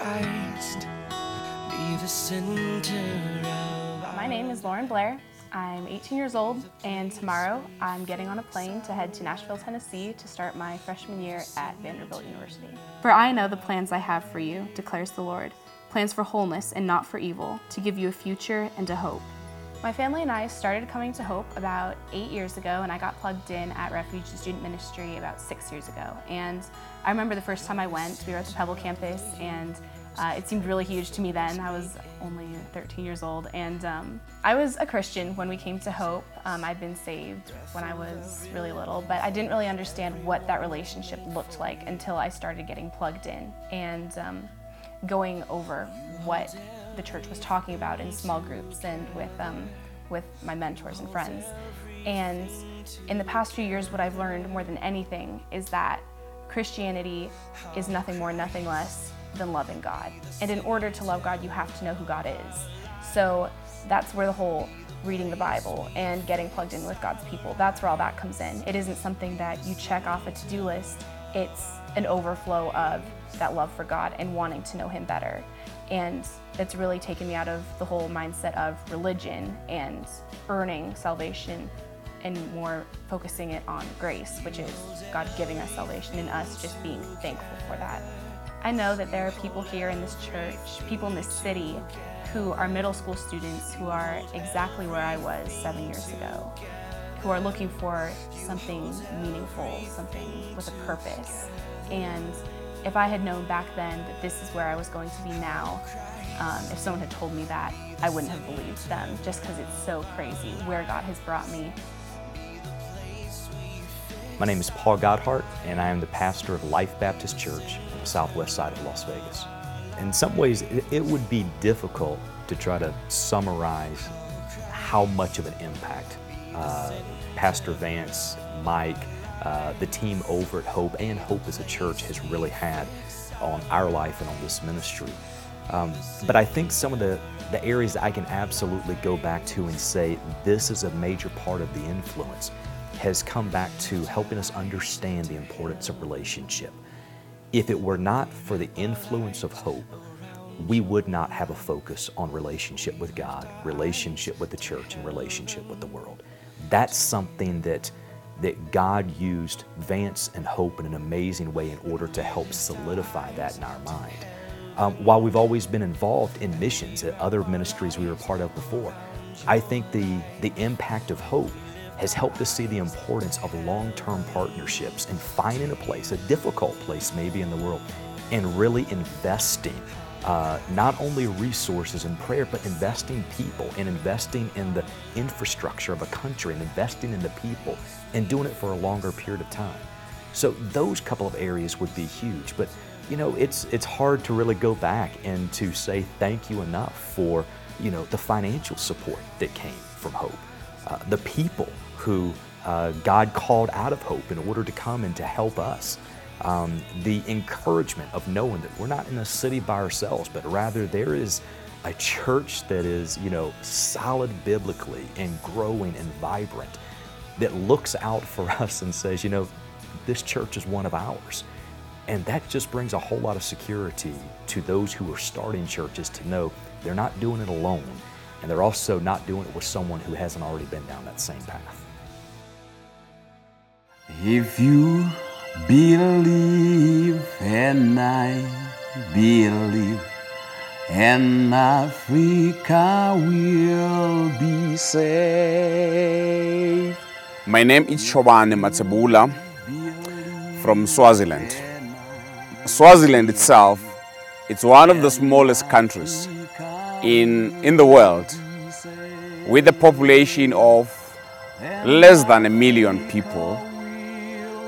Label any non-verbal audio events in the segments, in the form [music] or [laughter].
Christ be the center of My name is Lauren Blair. I'm 18 years old, and tomorrow I'm getting on a plane to head to Nashville, Tennessee to start my freshman year at Vanderbilt University. For I know the plans I have for you, declares the Lord plans for wholeness and not for evil, to give you a future and a hope. My family and I started coming to Hope about eight years ago, and I got plugged in at Refuge Student Ministry about six years ago. And I remember the first time I went, we were at the Pebble campus, and uh, it seemed really huge to me then. I was only 13 years old, and um, I was a Christian when we came to Hope. Um, I'd been saved when I was really little, but I didn't really understand what that relationship looked like until I started getting plugged in and um, going over what the church was talking about in small groups and with um, with my mentors and friends. And in the past few years, what I've learned more than anything is that Christianity is nothing more, nothing less than loving God. And in order to love God, you have to know who God is. So that's where the whole reading the Bible and getting plugged in with God's people, that's where all that comes in. It isn't something that you check off a to-do list. It's an overflow of that love for God and wanting to know him better. And it's really taken me out of the whole mindset of religion and earning salvation and more focusing it on grace, which is God giving us salvation and us just being thankful for that. I know that there are people here in this church, people in this city, who are middle school students who are exactly where I was seven years ago, who are looking for something meaningful, something with a purpose. And if I had known back then that this is where I was going to be now, um, if someone had told me that, I wouldn't have believed them just because it's so crazy where God has brought me. My name is Paul Godhart, and I am the pastor of Life Baptist Church southwest side of Las Vegas. In some ways, it, would be difficult to try to summarize how much of an impact uh, Pastor Vance, Mike, uh, the team over at Hope, and Hope as a church has really had on our life and on this ministry. Um, but I think some of the, the areas I can absolutely go back to and say this is a major part of the influence has come back to helping us understand the importance of relationship. If it were not for the influence of hope, we would not have a focus on relationship with God, relationship with the church, and relationship with the world. That's something that that God used Vance and Hope in an amazing way in order to help solidify that in our mind. Um, while we've always been involved in missions at other ministries we were part of before, I think the, the impact of hope has helped us see the importance of long-term partnerships and finding a place, a difficult place maybe in the world, and really investing uh, not only resources and prayer, but investing people and investing in the infrastructure of a country and investing in the people and doing it for a longer period of time. So those couple of areas would be huge. But you know, it's it's hard to really go back and to say thank you enough for you know the financial support that came from Hope, uh, the people who uh, God called out of Hope in order to come and to help us. Um, the encouragement of knowing that we're not in a city by ourselves, but rather there is a church that is, you know, solid biblically and growing and vibrant that looks out for [laughs] us and says, you know, this church is one of ours. And that just brings a whole lot of security to those who are starting churches to know they're not doing it alone. And they're also not doing it with someone who hasn't already been down that same path. If you believe and I believe, and Africa will be saved. My name is Shobane Matsebula from Swaziland. Swaziland itself, it's one of the smallest countries in, in the world with a population of less than a million people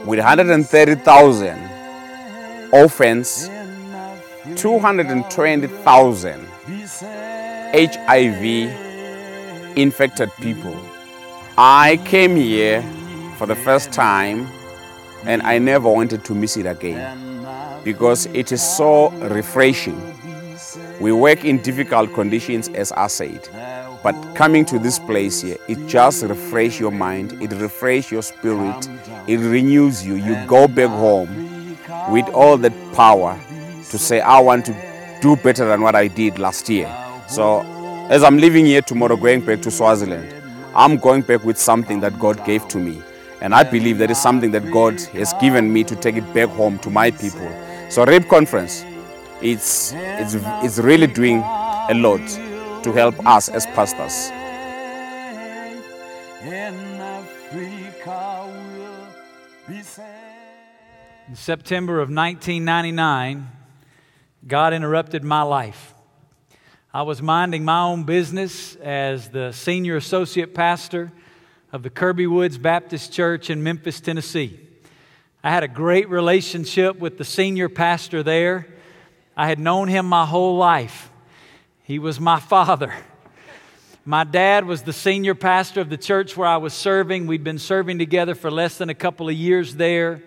with 130,000 orphans, 220,000 HIV infected people. I came here for the first time and I never wanted to miss it again because it is so refreshing. We work in difficult conditions as I said, but coming to this place here, it just refreshes your mind, it refreshes your spirit, it renews you. You go back home with all that power to say, I want to do better than what I did last year. So, as I'm leaving here tomorrow, going back to Swaziland, I'm going back with something that God gave to me. And I believe that is something that God has given me to take it back home to my people. So, RAPE Conference, it's, it's, it's really doing a lot to help us as pastors. In September of 1999, God interrupted my life. I was minding my own business as the senior associate pastor of the Kirby Woods Baptist Church in Memphis, Tennessee. I had a great relationship with the senior pastor there. I had known him my whole life. He was my father. My dad was the senior pastor of the church where I was serving. We'd been serving together for less than a couple of years there.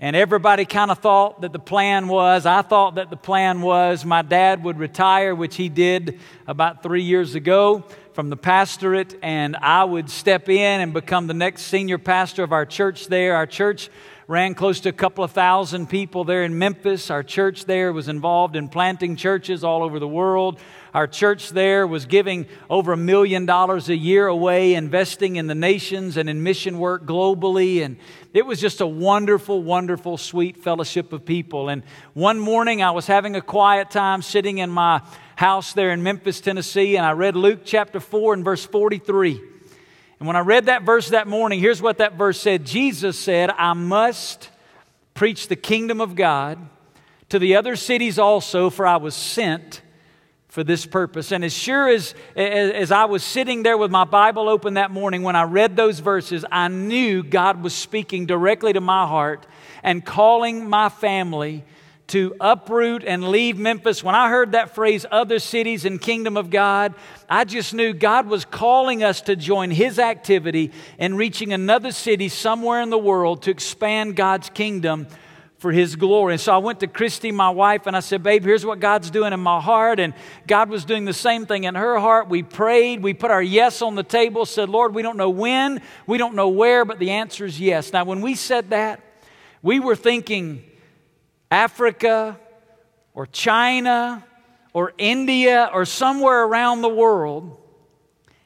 And everybody kind of thought that the plan was, I thought that the plan was my dad would retire, which he did about three years ago from the pastorate, and I would step in and become the next senior pastor of our church there. Our church ran close to a couple of thousand people there in Memphis. Our church there was involved in planting churches all over the world. Our church there was giving over a million dollars a year away, investing in the nations and in mission work globally. And it was just a wonderful, wonderful, sweet fellowship of people. And one morning I was having a quiet time sitting in my house there in Memphis, Tennessee, and I read Luke chapter 4 and verse 43. And when I read that verse that morning, here's what that verse said Jesus said, I must preach the kingdom of God to the other cities also, for I was sent for this purpose. And as sure as, as I was sitting there with my Bible open that morning, when I read those verses, I knew God was speaking directly to my heart and calling my family to uproot and leave Memphis. When I heard that phrase, other cities and kingdom of God, I just knew God was calling us to join His activity in reaching another city somewhere in the world to expand God's kingdom for His glory. And so I went to Christy, my wife, and I said, Babe, here's what God's doing in my heart. And God was doing the same thing in her heart. We prayed, we put our yes on the table, said, Lord, we don't know when, we don't know where, but the answer is yes. Now, when we said that, we were thinking Africa or China or India or somewhere around the world.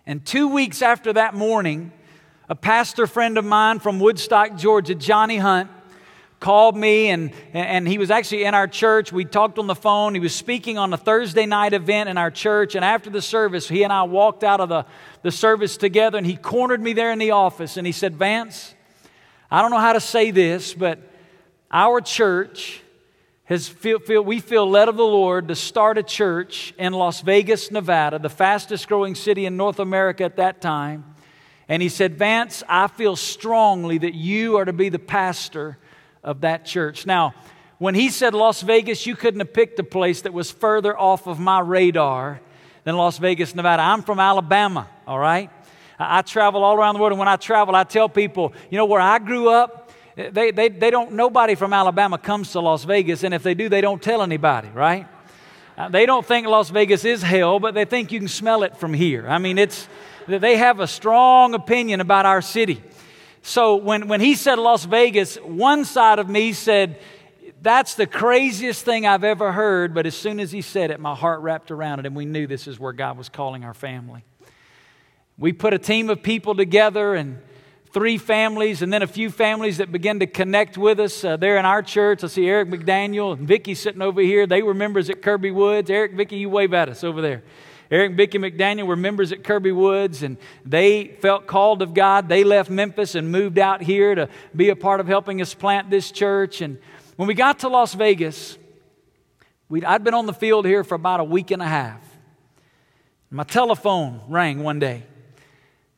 And two weeks after that morning, a pastor friend of mine from Woodstock, Georgia, Johnny Hunt, called me and, and he was actually in our church. We talked on the phone. He was speaking on a Thursday night event in our church. And after the service, he and I walked out of the, the service together and he cornered me there in the office and he said, Vance, I don't know how to say this, but our church feel, feel, we feel led of the Lord to start a church in Las Vegas, Nevada, the fastest growing city in North America at that time. And he said, Vance, I feel strongly that you are to be the pastor of that church. Now, when he said Las Vegas, you couldn't have picked a place that was further off of my radar than Las Vegas, Nevada. I'm from Alabama, all right? I travel all around the world, and when I travel, I tell people, you know, where I grew up, they, they, they don't, nobody from Alabama comes to Las Vegas, and if they do, they don't tell anybody, right? Uh, they don't think Las Vegas is hell, but they think you can smell it from here. I mean, it's, they have a strong opinion about our city. So when, when he said Las Vegas, one side of me said, that's the craziest thing I've ever heard. But as soon as he said it, my heart wrapped around it, and we knew this is where God was calling our family. We put a team of people together and three families, and then a few families that began to connect with us uh, there in our church. I see Eric McDaniel and Vicky sitting over here. They were members at Kirby Woods. Eric, Vicky, you wave at us over there. Eric and Vicki McDaniel were members at Kirby Woods, and they felt called of God. They left Memphis and moved out here to be a part of helping us plant this church. And when we got to Las Vegas, I'd been on the field here for about a week and a half. My telephone rang one day,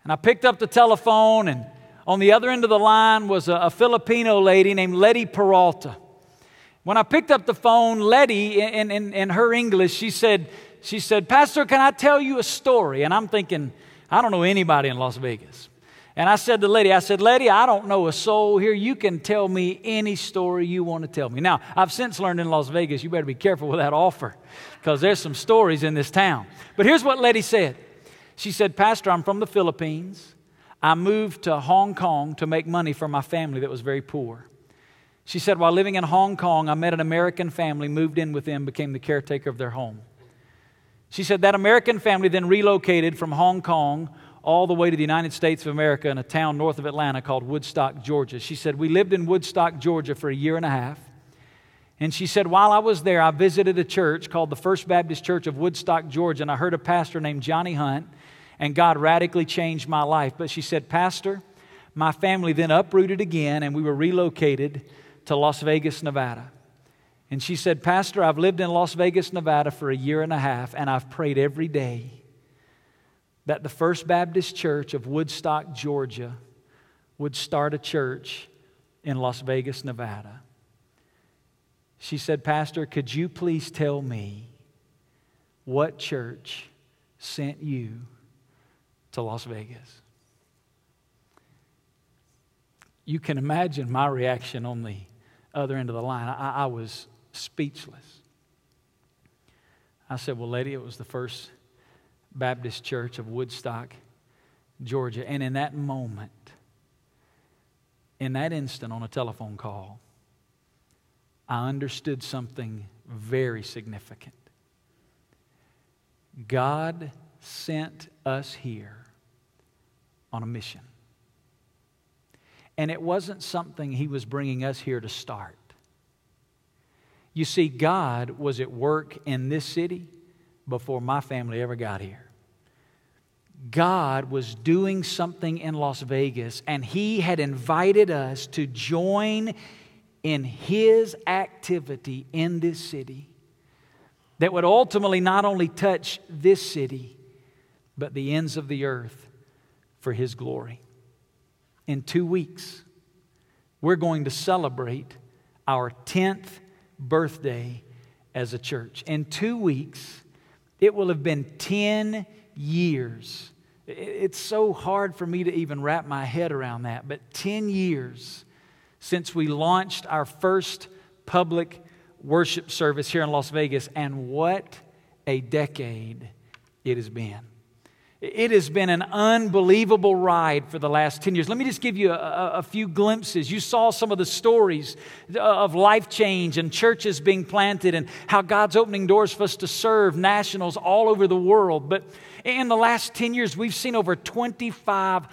and I picked up the telephone, and on the other end of the line was a, a Filipino lady named Letty Peralta. When I picked up the phone, Letty, in, in, in her English, she said, she said, Pastor, can I tell you a story? And I'm thinking, I don't know anybody in Las Vegas. And I said to Letty, I said, Letty, I don't know a soul here. You can tell me any story you want to tell me. Now, I've since learned in Las Vegas, you better be careful with that offer because there's some stories in this town. But here's what Letty said She said, Pastor, I'm from the Philippines. I moved to Hong Kong to make money for my family that was very poor. She said, while living in Hong Kong, I met an American family, moved in with them, became the caretaker of their home. She said that American family then relocated from Hong Kong all the way to the United States of America in a town north of Atlanta called Woodstock, Georgia. She said, We lived in Woodstock, Georgia for a year and a half. And she said, While I was there, I visited a church called the First Baptist Church of Woodstock, Georgia, and I heard a pastor named Johnny Hunt, and God radically changed my life. But she said, Pastor, my family then uprooted again, and we were relocated to Las Vegas, Nevada. And she said, Pastor, I've lived in Las Vegas, Nevada for a year and a half, and I've prayed every day that the First Baptist Church of Woodstock, Georgia, would start a church in Las Vegas, Nevada. She said, Pastor, could you please tell me what church sent you to Las Vegas? You can imagine my reaction on the other end of the line. I, I was speechless. I said, Well, lady, it was the first Baptist Church of Woodstock, Georgia. And in that moment, in that instant on a telephone call, I understood something very significant. God sent us here on a mission. And it wasn't something He was bringing us here to start. You see, God was at work in this city before my family ever got here. God was doing something in Las Vegas, and He had invited us to join in His activity in this city that would ultimately not only touch this city, but the ends of the earth for His glory in two weeks, we're going to celebrate our 10th birthday as a church. In two weeks, it will have been 10 years. It's so hard for me to even wrap my head around that, but 10 years since we launched our first public worship service here in Las Vegas, and what a decade it has been. It has been an unbelievable ride for the last 10 years. Let me just give you a, a, few glimpses. You saw some of the stories of life change and churches being planted and how God's opening doors for us to serve nationals all over the world. But in the last 10 years, we've seen over 2,500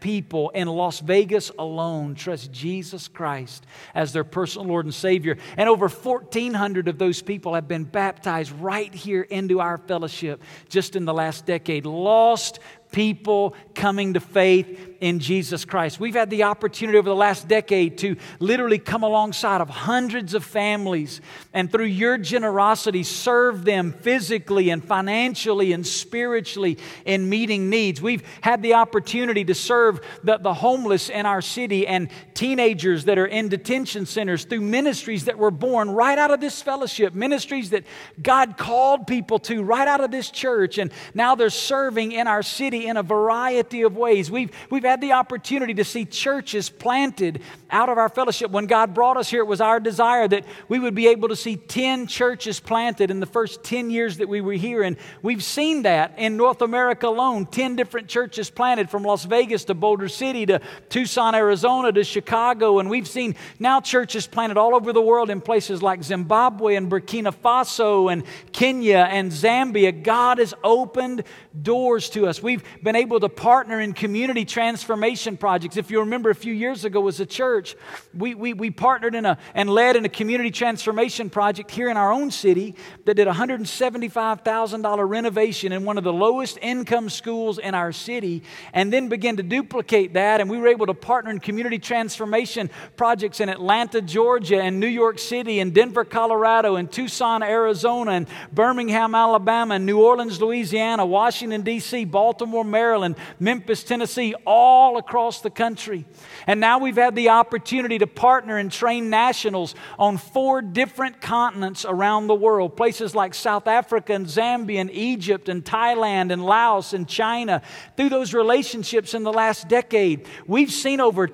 people in Las Vegas alone trust Jesus Christ as their personal Lord and Savior. And over 1,400 of those people have been baptized right here into our fellowship just in the last decade. Lost people coming to faith in Jesus Christ. We've had the opportunity over the last decade to literally come alongside of hundreds of families and through your generosity serve them physically and financially and spiritually in meeting needs. We've had the opportunity to serve the, the homeless in our city and teenagers that are in detention centers through ministries that were born right out of this fellowship, ministries that God called people to right out of this church. And now they're serving in our city in a variety of ways. We've, we've had the opportunity to see churches planted out of our fellowship. When God brought us here, it was our desire that we would be able to see 10 churches planted in the first 10 years that we were here. And we've seen that in North America alone 10 different churches planted from Las Vegas to Boulder City to Tucson, Arizona to Chicago. And we've seen now churches planted all over the world in places like Zimbabwe and Burkina Faso and Kenya and Zambia. God has opened doors to us. We've been able to partner in community transformation projects. If you remember a few years ago as a church, we, we, we partnered in a, and led in a community transformation project here in our own city that did a $175,000 renovation in one of the lowest income schools in our city and then began to duplicate that. And we were able to partner in community transformation projects in Atlanta, Georgia, and New York City, and Denver, Colorado, and Tucson, Arizona, and Birmingham, Alabama, and New Orleans, Louisiana, Washington, D.C., Baltimore, Maryland, Memphis, Tennessee, all across the country. And now we've had the opportunity to partner and train nationals on four different continents around the world places like South Africa and Zambia and Egypt and Thailand and Laos and China. Through those relationships in the last decade, we've seen over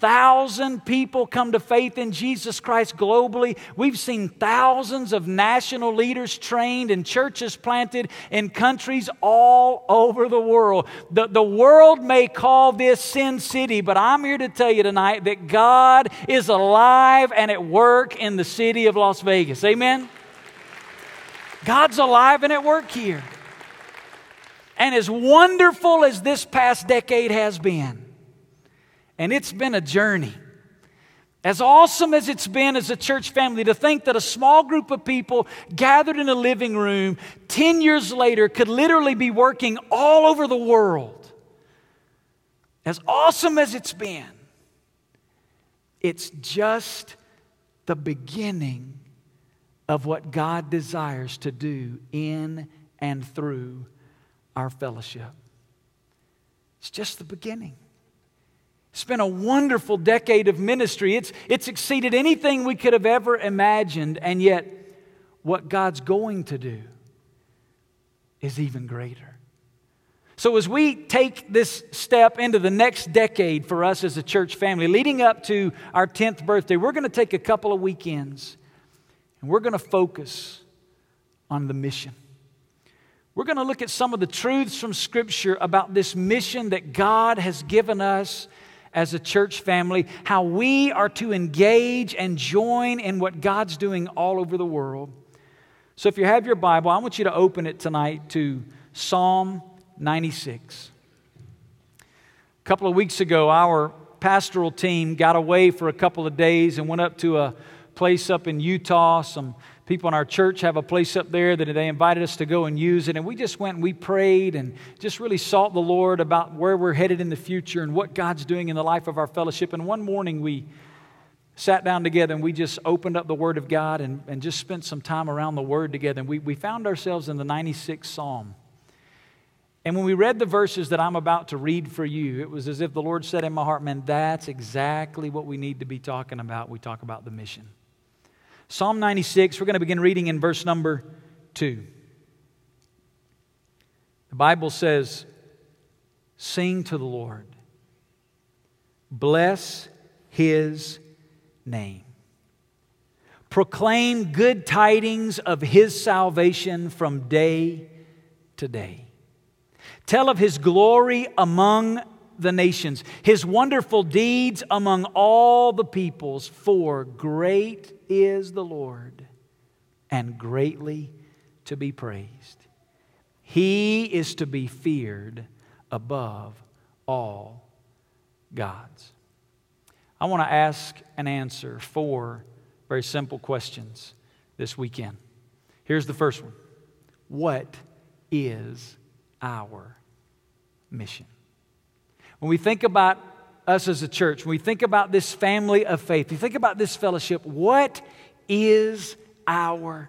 10,000 people come to faith in Jesus Christ globally. We've seen thousands of national leaders trained and churches planted in countries all over the world. The, the world may call this Sin City, but I'm here to tell you tonight that God is alive and at work in the city of Las Vegas. Amen? God's alive and at work here. And as wonderful as this past decade has been, and it's been a journey. As awesome as it's been as a church family to think that a small group of people gathered in a living room 10 years later could literally be working all over the world. As awesome as it's been, it's just the beginning of what God desires to do in and through our fellowship. It's just the beginning. It's been a wonderful decade of ministry. It's, it's exceeded anything we could have ever imagined, and yet, what God's going to do is even greater. So, as we take this step into the next decade for us as a church family, leading up to our 10th birthday, we're going to take a couple of weekends and we're going to focus on the mission. We're going to look at some of the truths from Scripture about this mission that God has given us as a church family, how we are to engage and join in what God's doing all over the world. So, if you have your Bible, I want you to open it tonight to Psalm 96. A couple of weeks ago, our pastoral team got away for a couple of days and went up to a place up in Utah. Some people in our church have a place up there that they invited us to go and use it. And we just went and we prayed and just really sought the Lord about where we're headed in the future and what God's doing in the life of our fellowship. And one morning we sat down together and we just opened up the Word of God and, and just spent some time around the Word together. And we, we found ourselves in the 96th Psalm. And when we read the verses that I'm about to read for you, it was as if the Lord said in my heart, man, that's exactly what we need to be talking about. We talk about the mission. Psalm 96, we're going to begin reading in verse number 2. The Bible says, Sing to the Lord, bless his name. Proclaim good tidings of his salvation from day to day. Tell of his glory among the nations, his wonderful deeds among all the peoples, for great is the Lord and greatly to be praised. He is to be feared above all gods. I want to ask and answer four very simple questions this weekend. Here's the first one What is our mission? When we think about us as a church, when we think about this family of faith, we think about this fellowship, what is our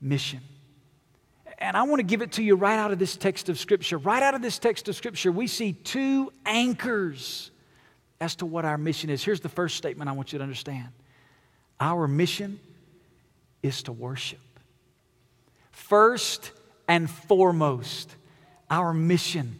mission? And I want to give it to you right out of this text of Scripture. Right out of this text of Scripture, we see two anchors as to what our mission is. Here's the first statement I want you to understand Our mission is to worship. First and foremost, our mission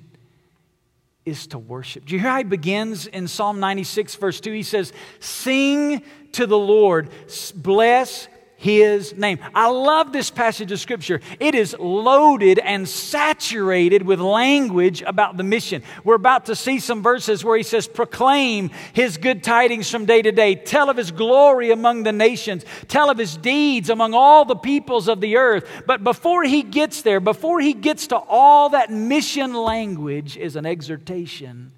is to worship. Do you hear how he begins in Psalm 96, verse 2? He says, Sing to the Lord, bless his name. I love this passage of scripture. It is loaded and saturated with language about the mission. We're about to see some verses where he says, Proclaim his good tidings from day to day. Tell of his glory among the nations. Tell of his deeds among all the peoples of the earth. But before he gets there, before he gets to all that mission language, is an exhortation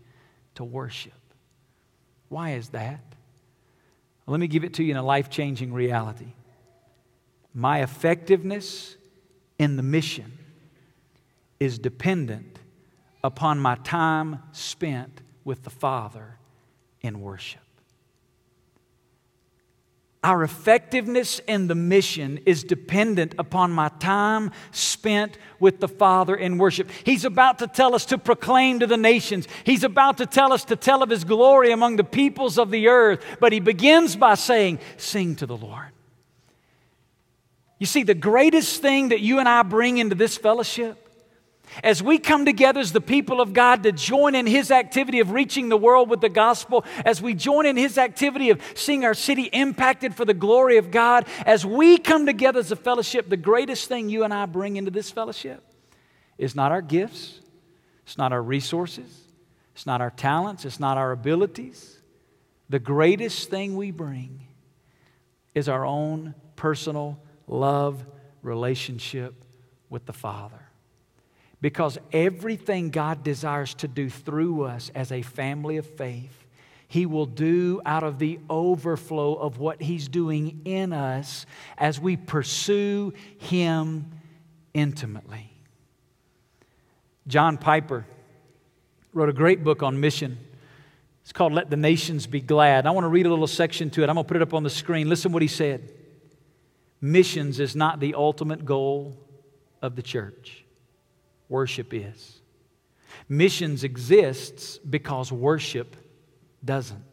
to worship. Why is that? Let me give it to you in a life changing reality my effectiveness in the mission is dependent upon my time spent with the Father in worship. Our effectiveness in the mission is dependent upon my time spent with the Father in worship. He's about to tell us to proclaim to the nations. He's about to tell us to tell of His glory among the peoples of the earth. But He begins by saying, Sing to the Lord. You see, the greatest thing that you and I bring into this fellowship, as we come together as the people of God to join in His activity of reaching the world with the gospel, as we join in His activity of seeing our city impacted for the glory of God, as we come together as a fellowship, the greatest thing you and I bring into this fellowship is not our gifts, it's not our resources, it's not our talents, it's not our abilities. The greatest thing we bring is our own personal love relationship with the Father. Because everything God desires to do through us as a family of faith, He will do out of the overflow of what He's doing in us as we pursue Him intimately. John Piper wrote a great book on mission. It's called Let the Nations Be Glad. I want to read a little section to it. I'm going to put it up on the screen. Listen what he said. Missions is not the ultimate goal of the church. Worship is. Missions exists because worship doesn't.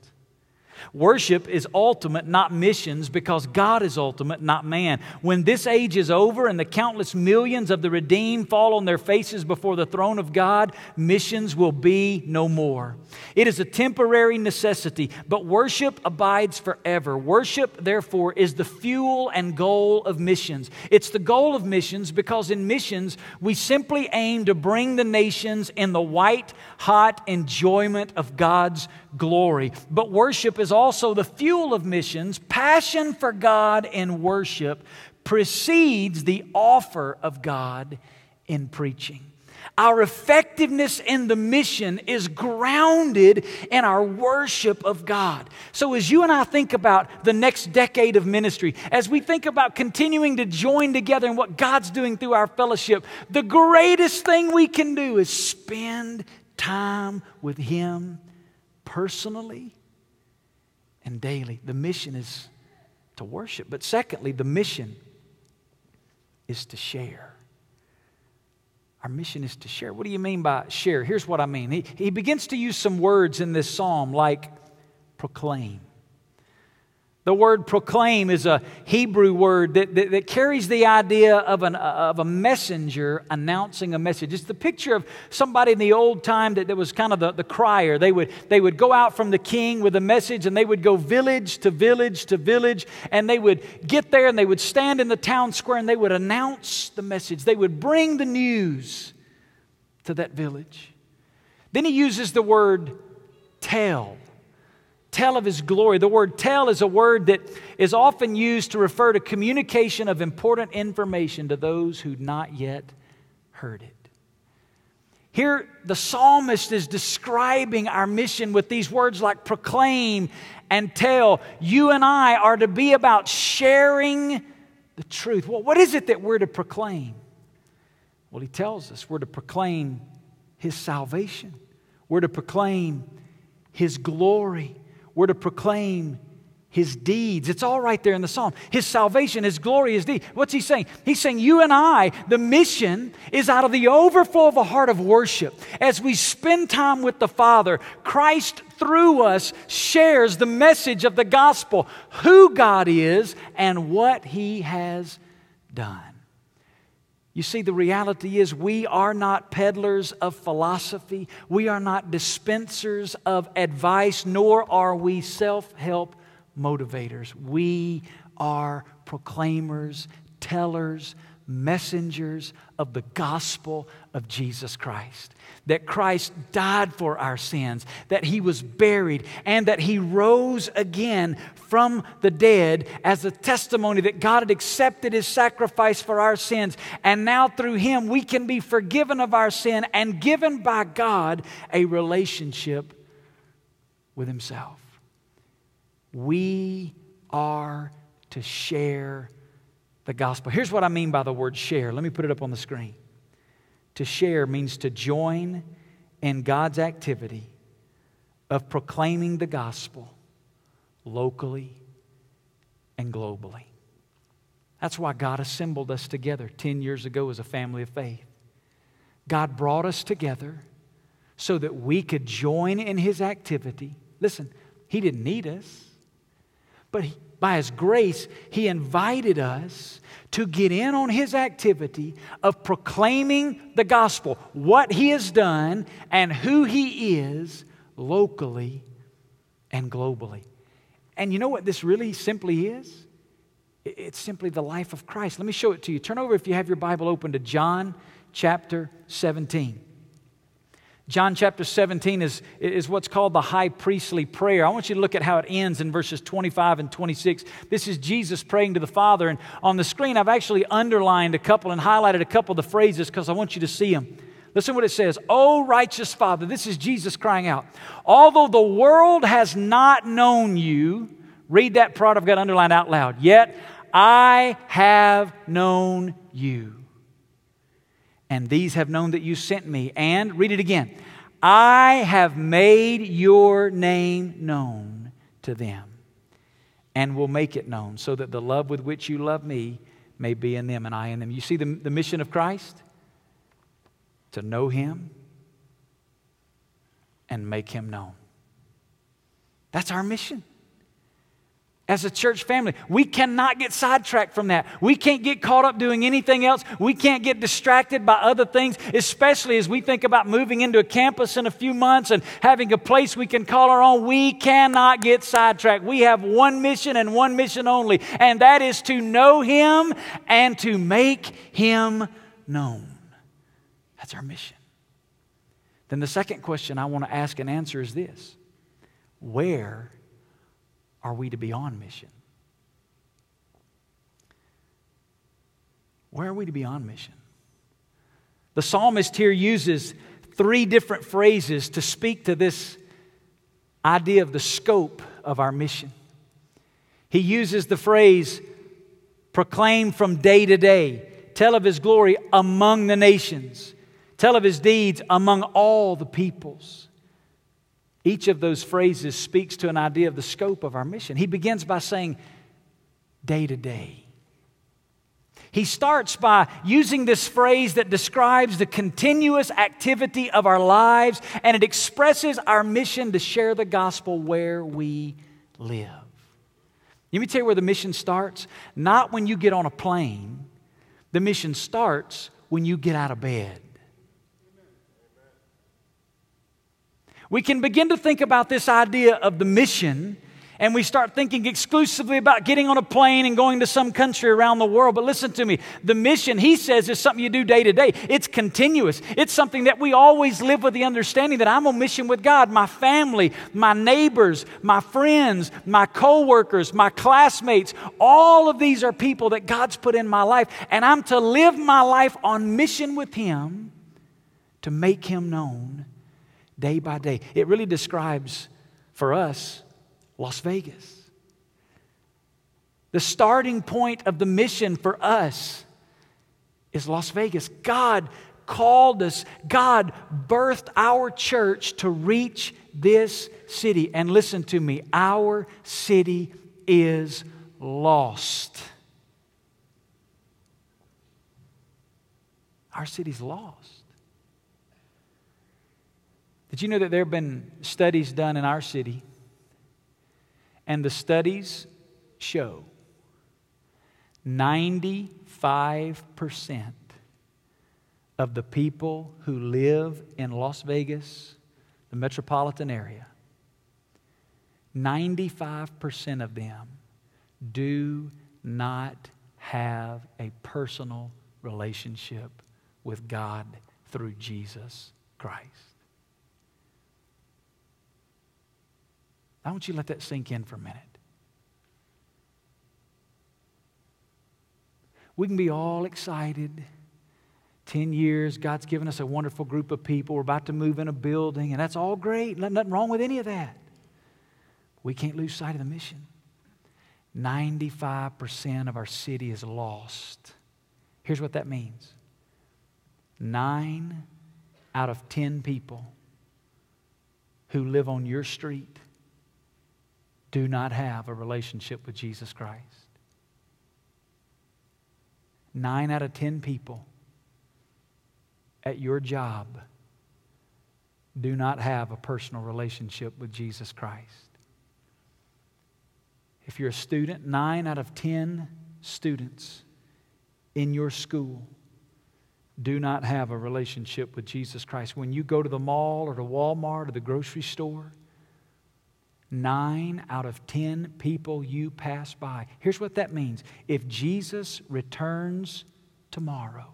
Worship is ultimate, not missions, because God is ultimate, not man. When this age is over and the countless millions of the redeemed fall on their faces before the throne of God, missions will be no more. It is a temporary necessity, but worship abides forever. Worship, therefore, is the fuel and goal of missions. It's the goal of missions because in missions, we simply aim to bring the nations in the white hot enjoyment of God's glory. But worship is also the fuel of missions. Passion for God in worship precedes the offer of God in preaching. Our effectiveness in the mission is grounded in our worship of God. So, as you and I think about the next decade of ministry, as we think about continuing to join together in what God's doing through our fellowship, the greatest thing we can do is spend time with Him personally and daily. The mission is to worship. But secondly, the mission is to share. Our mission is to share. What do you mean by share? Here's what I mean. He, he begins to use some words in this psalm like proclaim. The word proclaim is a Hebrew word that, that, that, carries the idea of, an, of a messenger announcing a message. It's the picture of somebody in the old time that, that was kind of the, the crier. They would, they would go out from the king with a message and they would go village to village to village and they would get there and they would stand in the town square and they would announce the message. They would bring the news to that village. Then he uses the word tell tell of his glory. The word tell is a word that is often used to refer to communication of important information to those who not yet heard it. Here, the psalmist is describing our mission with these words like proclaim and tell. You and I are to be about sharing the truth. Well, what is it that we're to proclaim? Well, he tells us we're to proclaim his salvation, we're to proclaim his glory. We're to proclaim his deeds. It's all right there in the psalm. His salvation, his glory, his deed. What's he saying? He's saying, You and I, the mission is out of the overflow of a heart of worship. As we spend time with the Father, Christ through us shares the message of the gospel, who God is and what he has done. You see, the reality is we are not peddlers of philosophy. We are not dispensers of advice, nor are we self help motivators. We are proclaimers, tellers, messengers of the gospel of Jesus Christ. That Christ died for our sins, that he was buried, and that he rose again from the dead as a testimony that God had accepted his sacrifice for our sins. And now through him, we can be forgiven of our sin and given by God a relationship with himself. We are to share the gospel. Here's what I mean by the word share. Let me put it up on the screen. To share means to join in God's activity of proclaiming the gospel locally and globally. That's why God assembled us together 10 years ago as a family of faith. God brought us together so that we could join in His activity. Listen, He didn't need us, but he, by His grace, He invited us to get in on His activity of proclaiming the gospel, what He has done, and who He is locally and globally. And you know what this really simply is? It's simply the life of Christ. Let me show it to you. Turn over, if you have your Bible open, to John chapter 17. John chapter 17 is, is what's called the high priestly prayer. I want you to look at how it ends in verses 25 and 26. This is Jesus praying to the Father. And on the screen, I've actually underlined a couple and highlighted a couple of the phrases because I want you to see them. Listen what it says. Oh, righteous Father, this is Jesus crying out. Although the world has not known you, read that part I've got underlined out loud. Yet I have known you and these have known that you sent me. And, read it again, I have made your name known to them and will make it known so that the love with which you love me may be in them and I in them. You see the, the mission of Christ? To know him and make him known. That's our mission as a church family. We cannot get sidetracked from that. We can't get caught up doing anything else. We can't get distracted by other things, especially as we think about moving into a campus in a few months and having a place we can call our own. We cannot get sidetracked. We have one mission and one mission only, and that is to know Him and to make Him known. That's our mission. Then the second question I want to ask and answer is this Where are we to be on mission? Where are we to be on mission? The psalmist here uses three different phrases to speak to this idea of the scope of our mission. He uses the phrase proclaim from day to day, tell of his glory among the nations, tell of his deeds among all the peoples. Each of those phrases speaks to an idea of the scope of our mission. He begins by saying, day to day. He starts by using this phrase that describes the continuous activity of our lives and it expresses our mission to share the gospel where we live. Let me tell you where the mission starts. Not when you get on a plane, the mission starts when you get out of bed. We can begin to think about this idea of the mission and we start thinking exclusively about getting on a plane and going to some country around the world. But listen to me the mission, he says, is something you do day to day. It's continuous, it's something that we always live with the understanding that I'm on mission with God. My family, my neighbors, my friends, my co workers, my classmates, all of these are people that God's put in my life. And I'm to live my life on mission with Him to make Him known day by day. It really describes for us Las Vegas. The starting point of the mission for us is Las Vegas. God called us, God birthed our church to reach this city. And listen to me, our city is lost. Our city's lost. Did you know that there have been studies done in our city? And the studies show 95% of the people who live in Las Vegas, the metropolitan area, 95% of them do not have a personal relationship with God through Jesus Christ. I want you to let that sink in for a minute. We can be all excited. 10 years, God's given us a wonderful group of people. We're about to move in a building, and that's all great. Nothing wrong with any of that. We can't lose sight of the mission. 95% of our city is lost. Here's what that means nine out of 10 people who live on your street do not have a relationship with Jesus Christ. Nine out of ten people at your job do not have a personal relationship with Jesus Christ. If you're a student, nine out of ten students in your school do not have a relationship with Jesus Christ. When you go to the mall or to Walmart or the grocery store, Nine out of ten people you pass by. Here's what that means if Jesus returns tomorrow,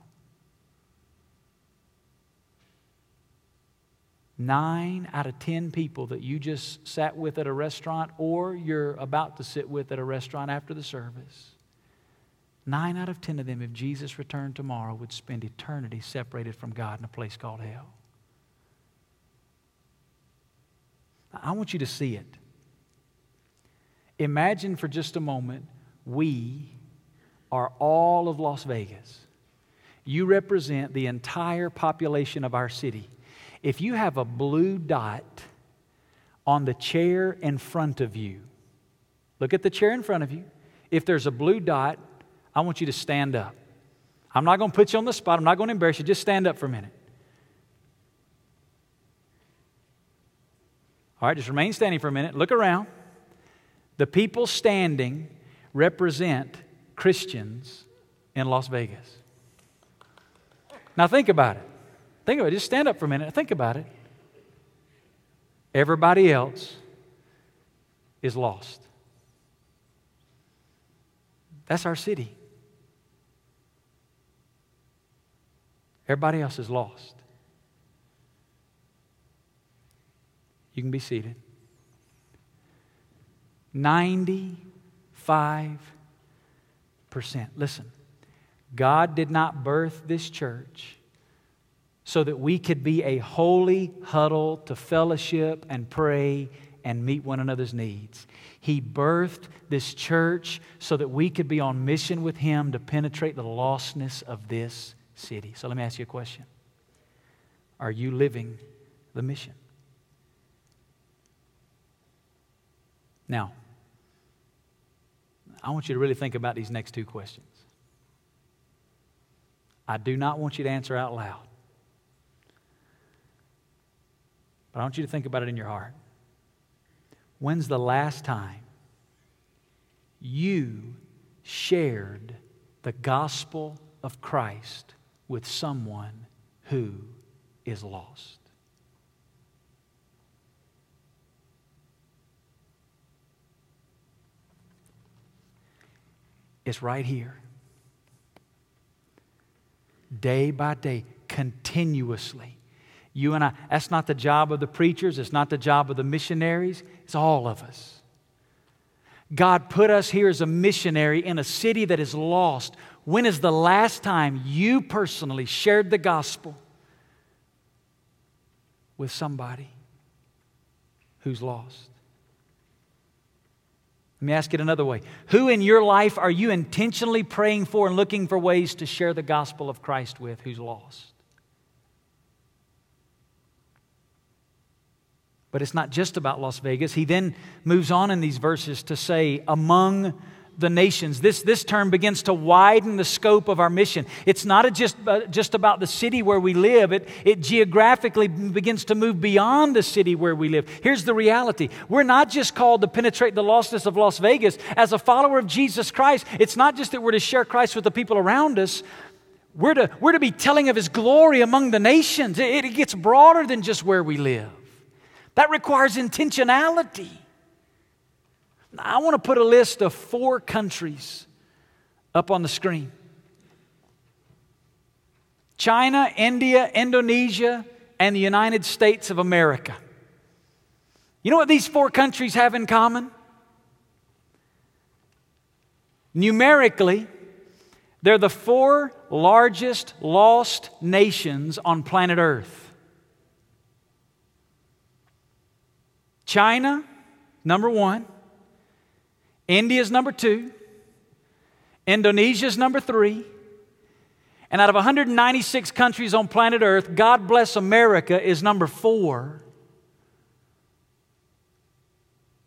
Nine out of ten people that you just sat with at a restaurant or you're about to sit with at a restaurant after the service, nine out of ten of them, if Jesus returned tomorrow, would spend eternity separated from God in a place called hell. I want you to see it. Imagine for just a moment we are all of Las Vegas. You represent the entire population of our city. If you have a blue dot on the chair in front of you, look at the chair in front of you. If there's a blue dot, I want you to stand up. I'm not going to put you on the spot, I'm not going to embarrass you. Just stand up for a minute. All right, just remain standing for a minute. Look around. The people standing represent Christians in Las Vegas. Now think about it. Think about it. Just stand up for a minute. Think about it. Everybody else is lost. That's our city. Everybody else is lost. You can be seated. 95%. Listen, God did not birth this church so that we could be a holy huddle to fellowship and pray and meet one another's needs. He birthed this church so that we could be on mission with Him to penetrate the lostness of this city. So let me ask you a question Are you living the mission? Now, I want you to really think about these next two questions. I do not want you to answer out loud, but I want you to think about it in your heart. When's the last time you shared the gospel of Christ with someone who is lost? It's right here. Day by day, continuously. You and I, that's not the job of the preachers, it's not the job of the missionaries, it's all of us. God put us here as a missionary in a city that is lost. When is the last time you personally shared the gospel with somebody who's lost? Let me ask it another way. Who in your life are you intentionally praying for and looking for ways to share the gospel of Christ with who's lost? But it's not just about Las Vegas. He then moves on in these verses to say, among the nations. This, this term begins to widen the scope of our mission. It's not just, uh, just about the city where we live, it, it geographically begins to move beyond the city where we live. Here's the reality we're not just called to penetrate the lostness of Las Vegas. As a follower of Jesus Christ, it's not just that we're to share Christ with the people around us. We're to, we're to be telling of his glory among the nations. It, it gets broader than just where we live. That requires intentionality. I want to put a list of four countries up on the screen China, India, Indonesia, and the United States of America. You know what these four countries have in common? Numerically, they're the four largest lost nations on planet Earth. China, number one. India's number two, Indonesia's number three, and out of 196 countries on planet Earth, God bless America is number four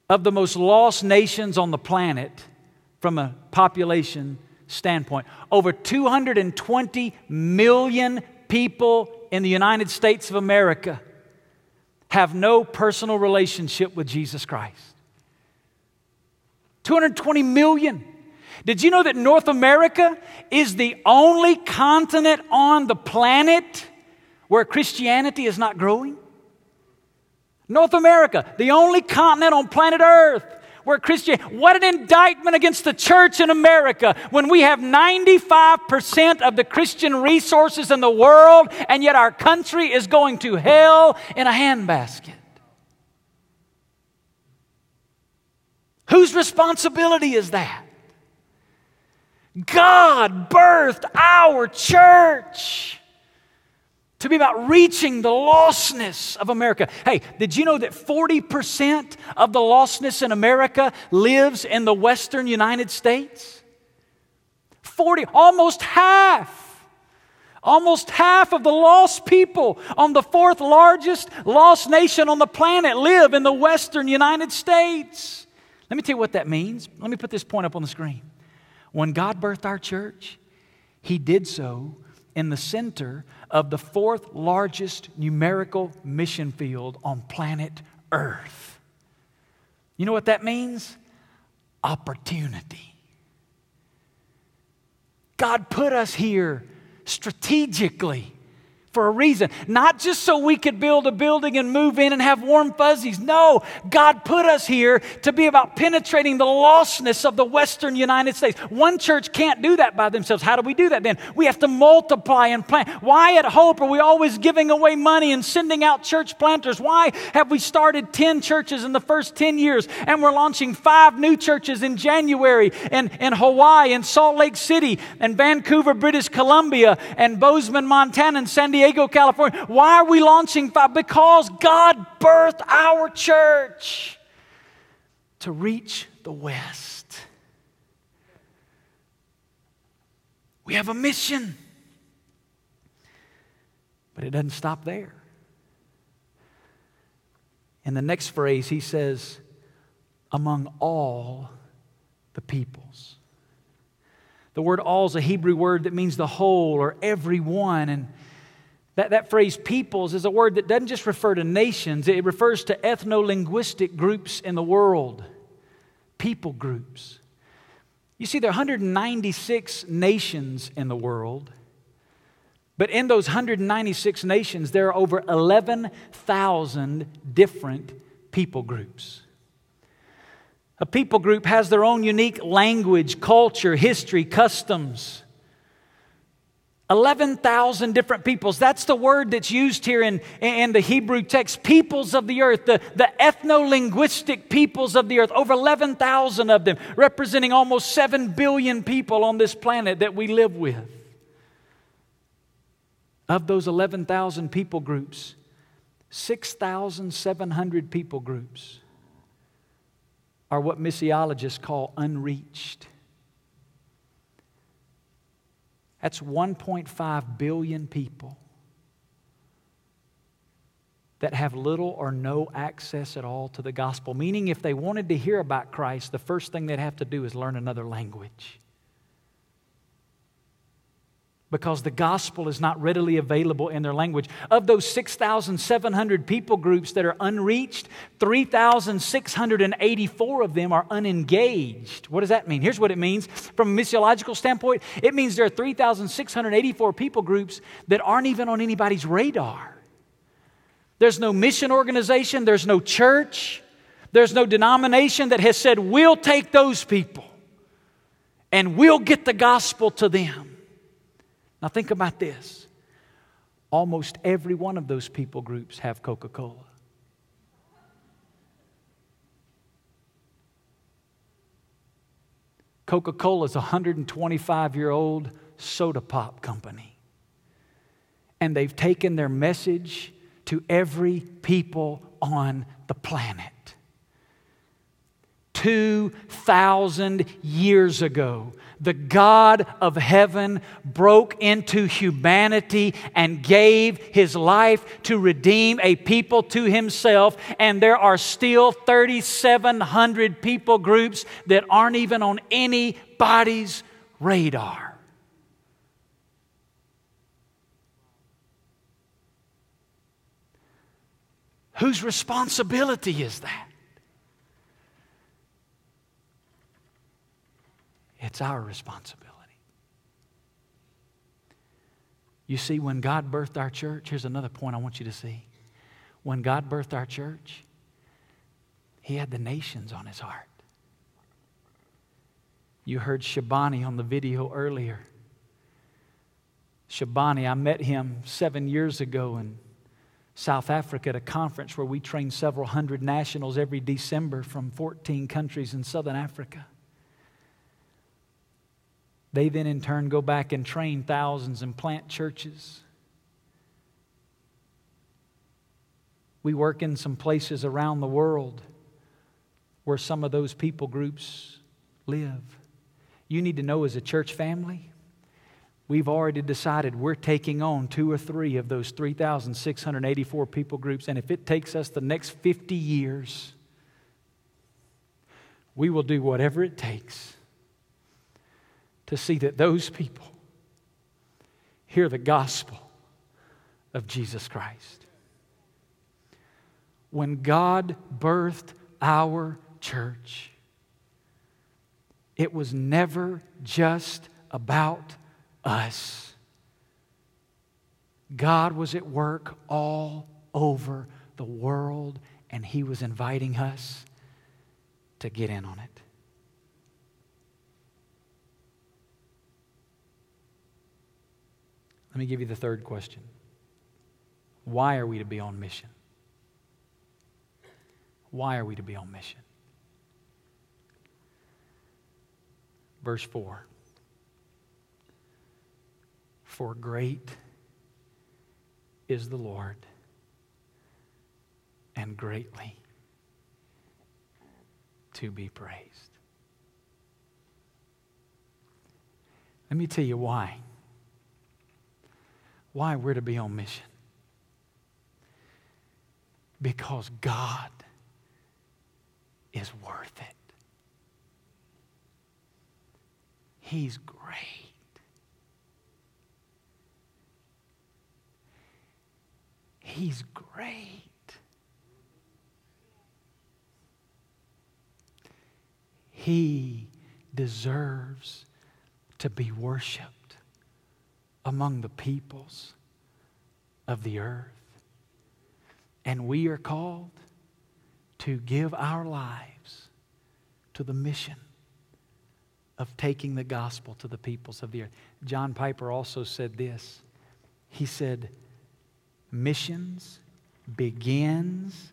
of the most lost nations on the planet from a population standpoint. Over 220 million people in the United States of America have no personal relationship with Jesus Christ. 220 million. Did you know that North America is the only continent on the planet where Christianity is not growing? North America, the only continent on planet Earth We're Christian. What an indictment against the church in America when we have 95% of the Christian resources in the world, and yet our country is going to hell in a handbasket. Whose responsibility is that? God birthed our church to be about reaching the lostness of America. Hey, did you know that 40% of the lostness in America lives in the western United States? 40, almost half. Almost half of the lost people on the fourth largest lost nation on the planet live in the western United States. Let me tell you what that means. Let me put this point up on the screen. When God birthed our church, He did so in the center of the fourth largest numerical mission field on planet Earth. You know what that means? Opportunity. God put us here strategically for a reason. Not just so we could build a building and move in and have warm fuzzies. No, God put us here to be about penetrating the lostness of the Western United States. One church can't do that by themselves. How do we do that then? We have to multiply and plant. Why at Hope are we always giving away money and sending out church planters? Why have we started 10 churches in the first 10 years and we're launching five new churches in January in, in Hawaii and Salt Lake City and Vancouver, British Columbia and Bozeman, Montana and San Diego? Diego, California. Why are we launching five? Because God birthed our church to reach the West. We have a mission. But it doesn't stop there. In the next phrase, he says, among all the peoples. The word all is a Hebrew word that means the whole or everyone. And that, that phrase peoples is a word that doesn't just refer to nations, it refers to ethno linguistic groups in the world, people groups. You see, there are 196 nations in the world, but in those 196 nations, there are over 11,000 different people groups. A people group has their own unique language, culture, history, customs. 11,000 different peoples. That's the word that's used here in, in the Hebrew text. Peoples of the earth, the, the ethno linguistic peoples of the earth. Over 11,000 of them, representing almost 7 billion people on this planet that we live with. Of those 11,000 people groups, 6,700 people groups are what missiologists call unreached. That's 1.5 billion people that have little or no access at all to the gospel. Meaning, if they wanted to hear about Christ, the first thing they'd have to do is learn another language because the gospel is not readily available in their language. Of those 6,700 people groups that are unreached, 3,684 of them are unengaged. What does that mean? Here's what it means from a missiological standpoint it means there are 3,684 people groups that aren't even on anybody's radar. There's no mission organization, there's no church, there's no denomination that has said, we'll take those people and we'll get the gospel to them. Now, think about this. Almost every one of those people groups have Coca Cola. Coca Cola is a 125 year old soda pop company. And they've taken their message to every people on the planet. 2,000 years ago, the God of heaven broke into humanity and gave his life to redeem a people to himself. And there are still 3,700 people groups that aren't even on anybody's radar. Whose responsibility is that? It's our responsibility. You see, when God birthed our church, here's another point I want you to see. When God birthed our church, He had the nations on His heart. You heard Shabani on the video earlier. Shabani, I met him seven years ago in South Africa at a conference where we train several hundred nationals every December from 14 countries in Southern Africa. They then, in turn, go back and train thousands and plant churches. We work in some places around the world where some of those people groups live. You need to know as a church family, we've already decided we're taking on two or three of those 3,684 people groups. And if it takes us the next 50 years, we will do whatever it takes to see that those people hear the gospel of Jesus Christ. When God birthed our church, it was never just about us. God was at work all over the world, and He was inviting us to get in on it. Let me give you the third question Why are we to be on mission? Why are we to be on mission? Verse 4 For great is the Lord, and greatly to be praised. Let me tell you why why we're to be on mission. Because God is worth it. He's great. He's great. He deserves to be worshiped among the peoples of the earth. And we are called to give our lives to the mission of taking the gospel to the peoples of the earth. John Piper also said this. He said, Missions begins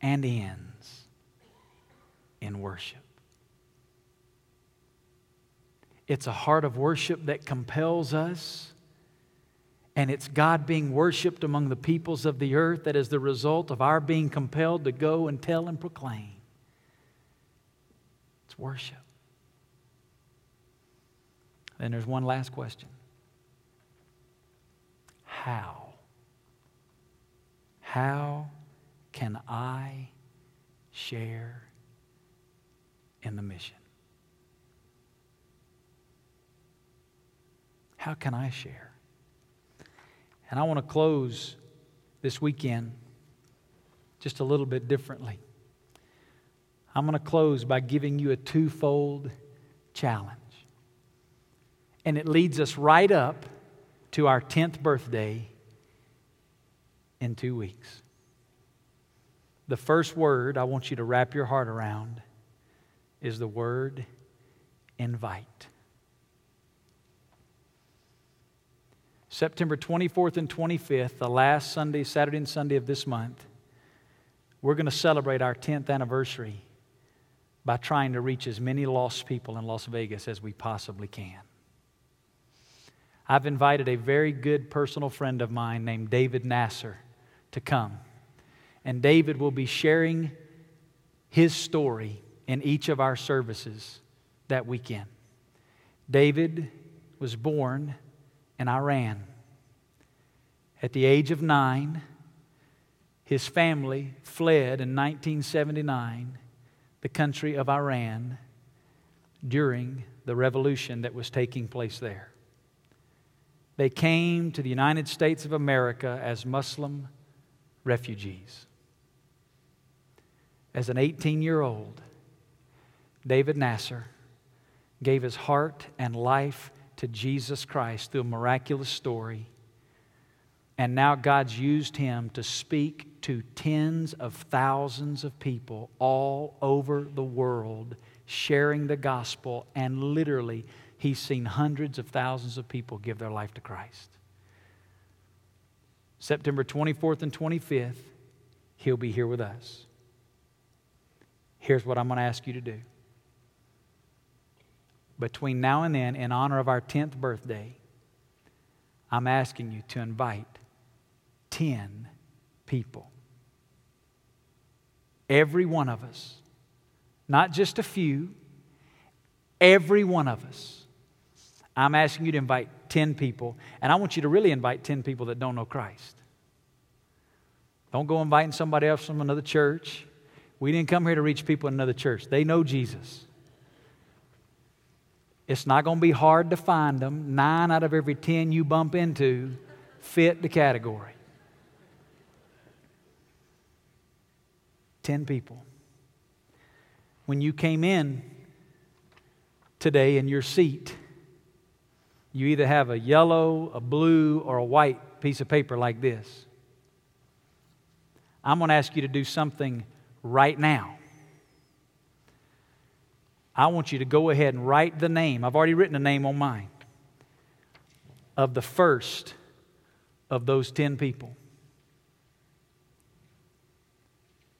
and ends in worship. It's a heart of worship that compels us and it's God being worshiped among the peoples of the earth that is the result of our being compelled to go and tell and proclaim. It's worship. Then there's one last question How? How can I share in the mission? How can I share? And I want to close this weekend just a little bit differently. I'm going to close by giving you a twofold challenge. And it leads us right up to our 10th birthday in two weeks. The first word I want you to wrap your heart around is the word invite. September 24th and 25th, the last Sunday, Saturday and Sunday of this month, we're going to celebrate our 10th anniversary by trying to reach as many lost people in Las Vegas as we possibly can. I've invited a very good personal friend of mine named David Nasser to come. And David will be sharing his story in each of our services that weekend. David was born in Iran. At the age of nine, his family fled in 1979 the country of Iran during the revolution that was taking place there. They came to the United States of America as Muslim refugees. As an 18 year old, David Nasser gave his heart and life to Jesus Christ through a miraculous story. And now God's used him to speak to tens of thousands of people all over the world sharing the gospel, and literally, he's seen hundreds of thousands of people give their life to Christ. September 24th and 25th, he'll be here with us. Here's what I'm going to ask you to do. Between now and then, in honor of our 10th birthday, I'm asking you to invite 10 people. Every one of us, not just a few, every one of us. I'm asking you to invite 10 people, and I want you to really invite 10 people that don't know Christ. Don't go inviting somebody else from another church. We didn't come here to reach people in another church, they know Jesus. It's not going to be hard to find them. Nine out of every 10 you bump into fit the category. 10 people. When you came in today in your seat, you either have a yellow, a blue, or a white piece of paper like this. I'm going to ask you to do something right now. I want you to go ahead and write the name. I've already written a name on mine of the first of those 10 people.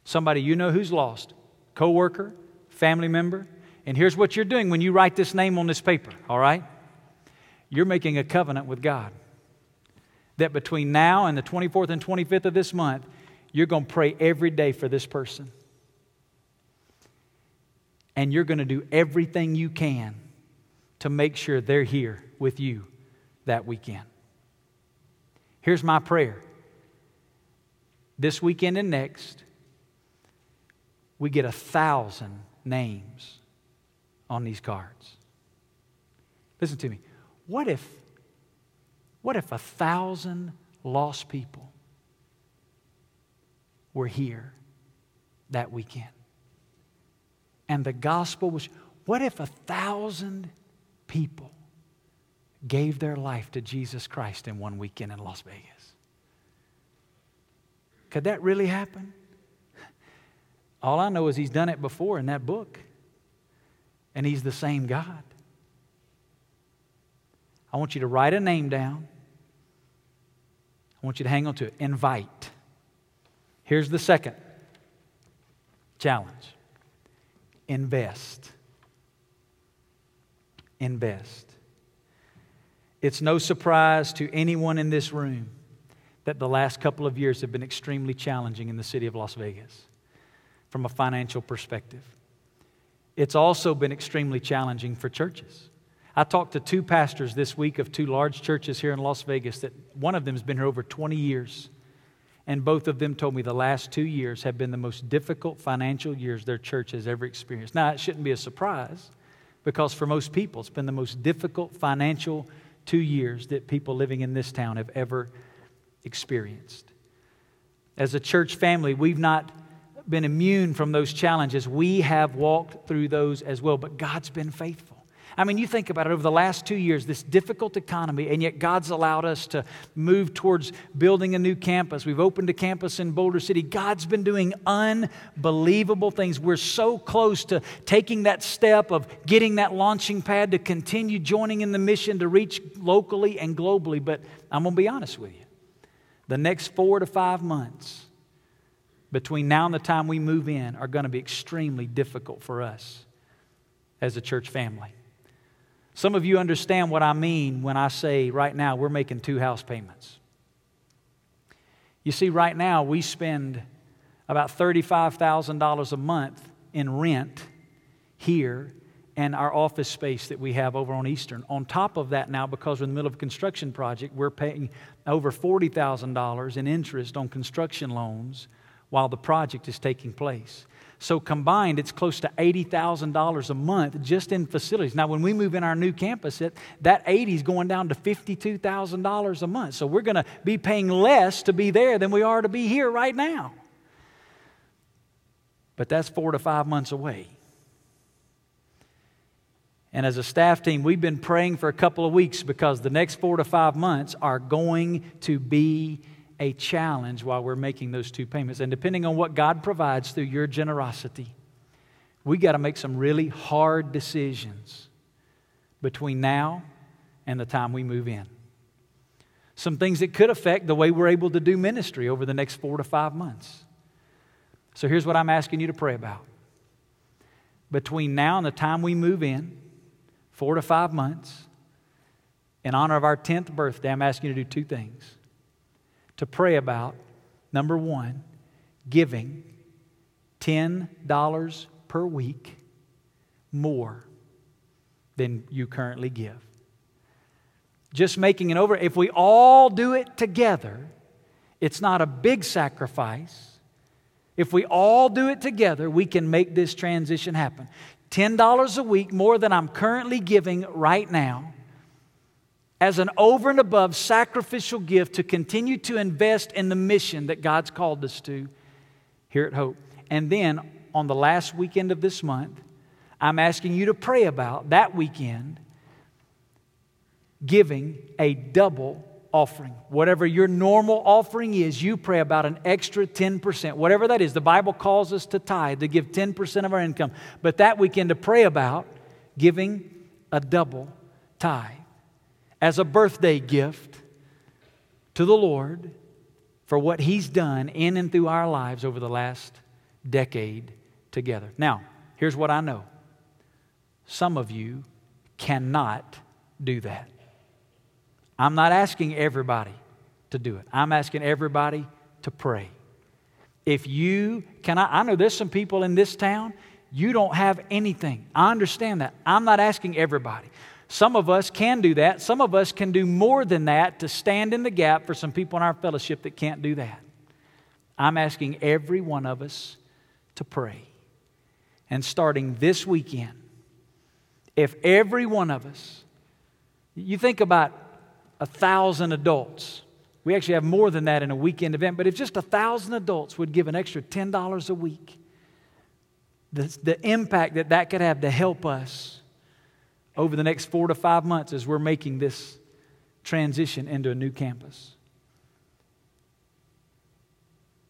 Somebody you know who's lost, coworker, family member. And here's what you're doing when you write this name on this paper, all right? You're making a covenant with God that between now and the 24th and 25th of this month, you're going to pray every day for this person. And you're going to do everything you can to make sure they're here with you that weekend. Here's my prayer this weekend and next, we get a thousand names on these cards. Listen to me. What if, what if a thousand lost people were here that weekend? And the gospel was, what if a thousand people gave their life to Jesus Christ in one weekend in Las Vegas? Could that really happen? All I know is he's done it before in that book, and he's the same God. I want you to write a name down. I want you to hang on to it. Invite. Here's the second challenge invest. Invest. It's no surprise to anyone in this room that the last couple of years have been extremely challenging in the city of Las Vegas from a financial perspective. It's also been extremely challenging for churches. I talked to two pastors this week of two large churches here in Las Vegas that one of them has been here over 20 years. And both of them told me the last two years have been the most difficult financial years their church has ever experienced. Now, it shouldn't be a surprise because for most people, it's been the most difficult financial two years that people living in this town have ever experienced. As a church family, we've not been immune from those challenges. We have walked through those as well, but God's been faithful. I mean, you think about it over the last two years, this difficult economy, and yet God's allowed us to move towards building a new campus. We've opened a campus in Boulder City. God's been doing unbelievable things. We're so close to taking that step of getting that launching pad to continue joining in the mission to reach locally and globally. But I'm going to be honest with you. The next four to five months, between now and the time we move in are going to be extremely difficult for us as a church family. Some of you understand what I mean when I say right now we're making two house payments. You see, right now we spend about $35,000 a month in rent here and our office space that we have over on Eastern. On top of that, now, because we're in the middle of a construction project, we're paying over $40,000 in interest on construction loans while the project is taking place. So combined, it's close to $80,000 a month just in facilities. Now, when we move in our new campus, it, that 80 is going down to $52,000 a month. So we're going to be paying less to be there than we are to be here right now. But that's four to five months away. And as a staff team, we've been praying for a couple of weeks because the next four to five months are going to be a challenge while we're making those two payments. And depending on what God provides through your generosity, we got to make some really hard decisions between now and the time we move in. Some things that could affect the way we're able to do ministry over the next four to five months. So here's what I'm asking you to pray about. Between now and the time we move in, four to five months, in honor of our 10th birthday, I'm asking you to do two things. To pray about, number one, giving $10 per week more than you currently give. Just making it over. If we all do it together, it's not a big sacrifice. If we all do it together, we can make this transition happen. $10 a week more than I'm currently giving right now as an over and above sacrificial gift to continue to invest in the mission that God's called us to here at Hope. And then on the last weekend of this month, I'm asking you to pray about that weekend giving a double offering. Whatever your normal offering is, you pray about an extra 10%, whatever that is. The Bible calls us to tithe, to give 10% of our income. But that weekend, to pray about giving a double tithe as a birthday gift to the Lord for what He's done in and through our lives over the last decade together. Now, here's what I know some of you cannot do that. I'm not asking everybody to do it, I'm asking everybody to pray. If you can, I, I know there's some people in this town, you don't have anything. I understand that. I'm not asking everybody. Some of us can do that. Some of us can do more than that to stand in the gap for some people in our fellowship that can't do that. I'm asking every one of us to pray. And starting this weekend, if every one of us, you think about a thousand adults, we actually have more than that in a weekend event, but if just a thousand adults would give an extra $10 a week, the, the impact that that could have to help us over the next four to five months as we're making this transition into a new campus.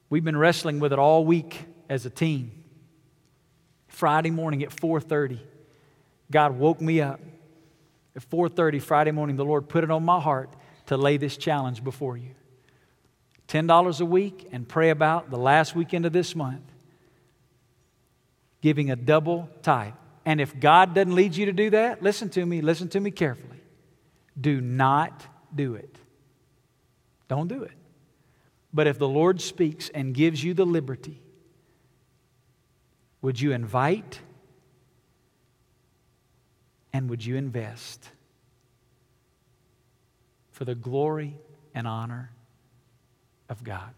We've been wrestling with it all week as a team. Friday morning at 4:30, God woke me up. At 4:30 Friday morning, the Lord put it on my heart to lay this challenge before you. $10 a week and pray about the last weekend of this month giving a double tithe. And if God doesn't lead you to do that, listen to me, listen to me carefully. Do not do it. Don't do it. But if the Lord speaks and gives you the liberty, would you invite and would you invest for the glory and honor of God?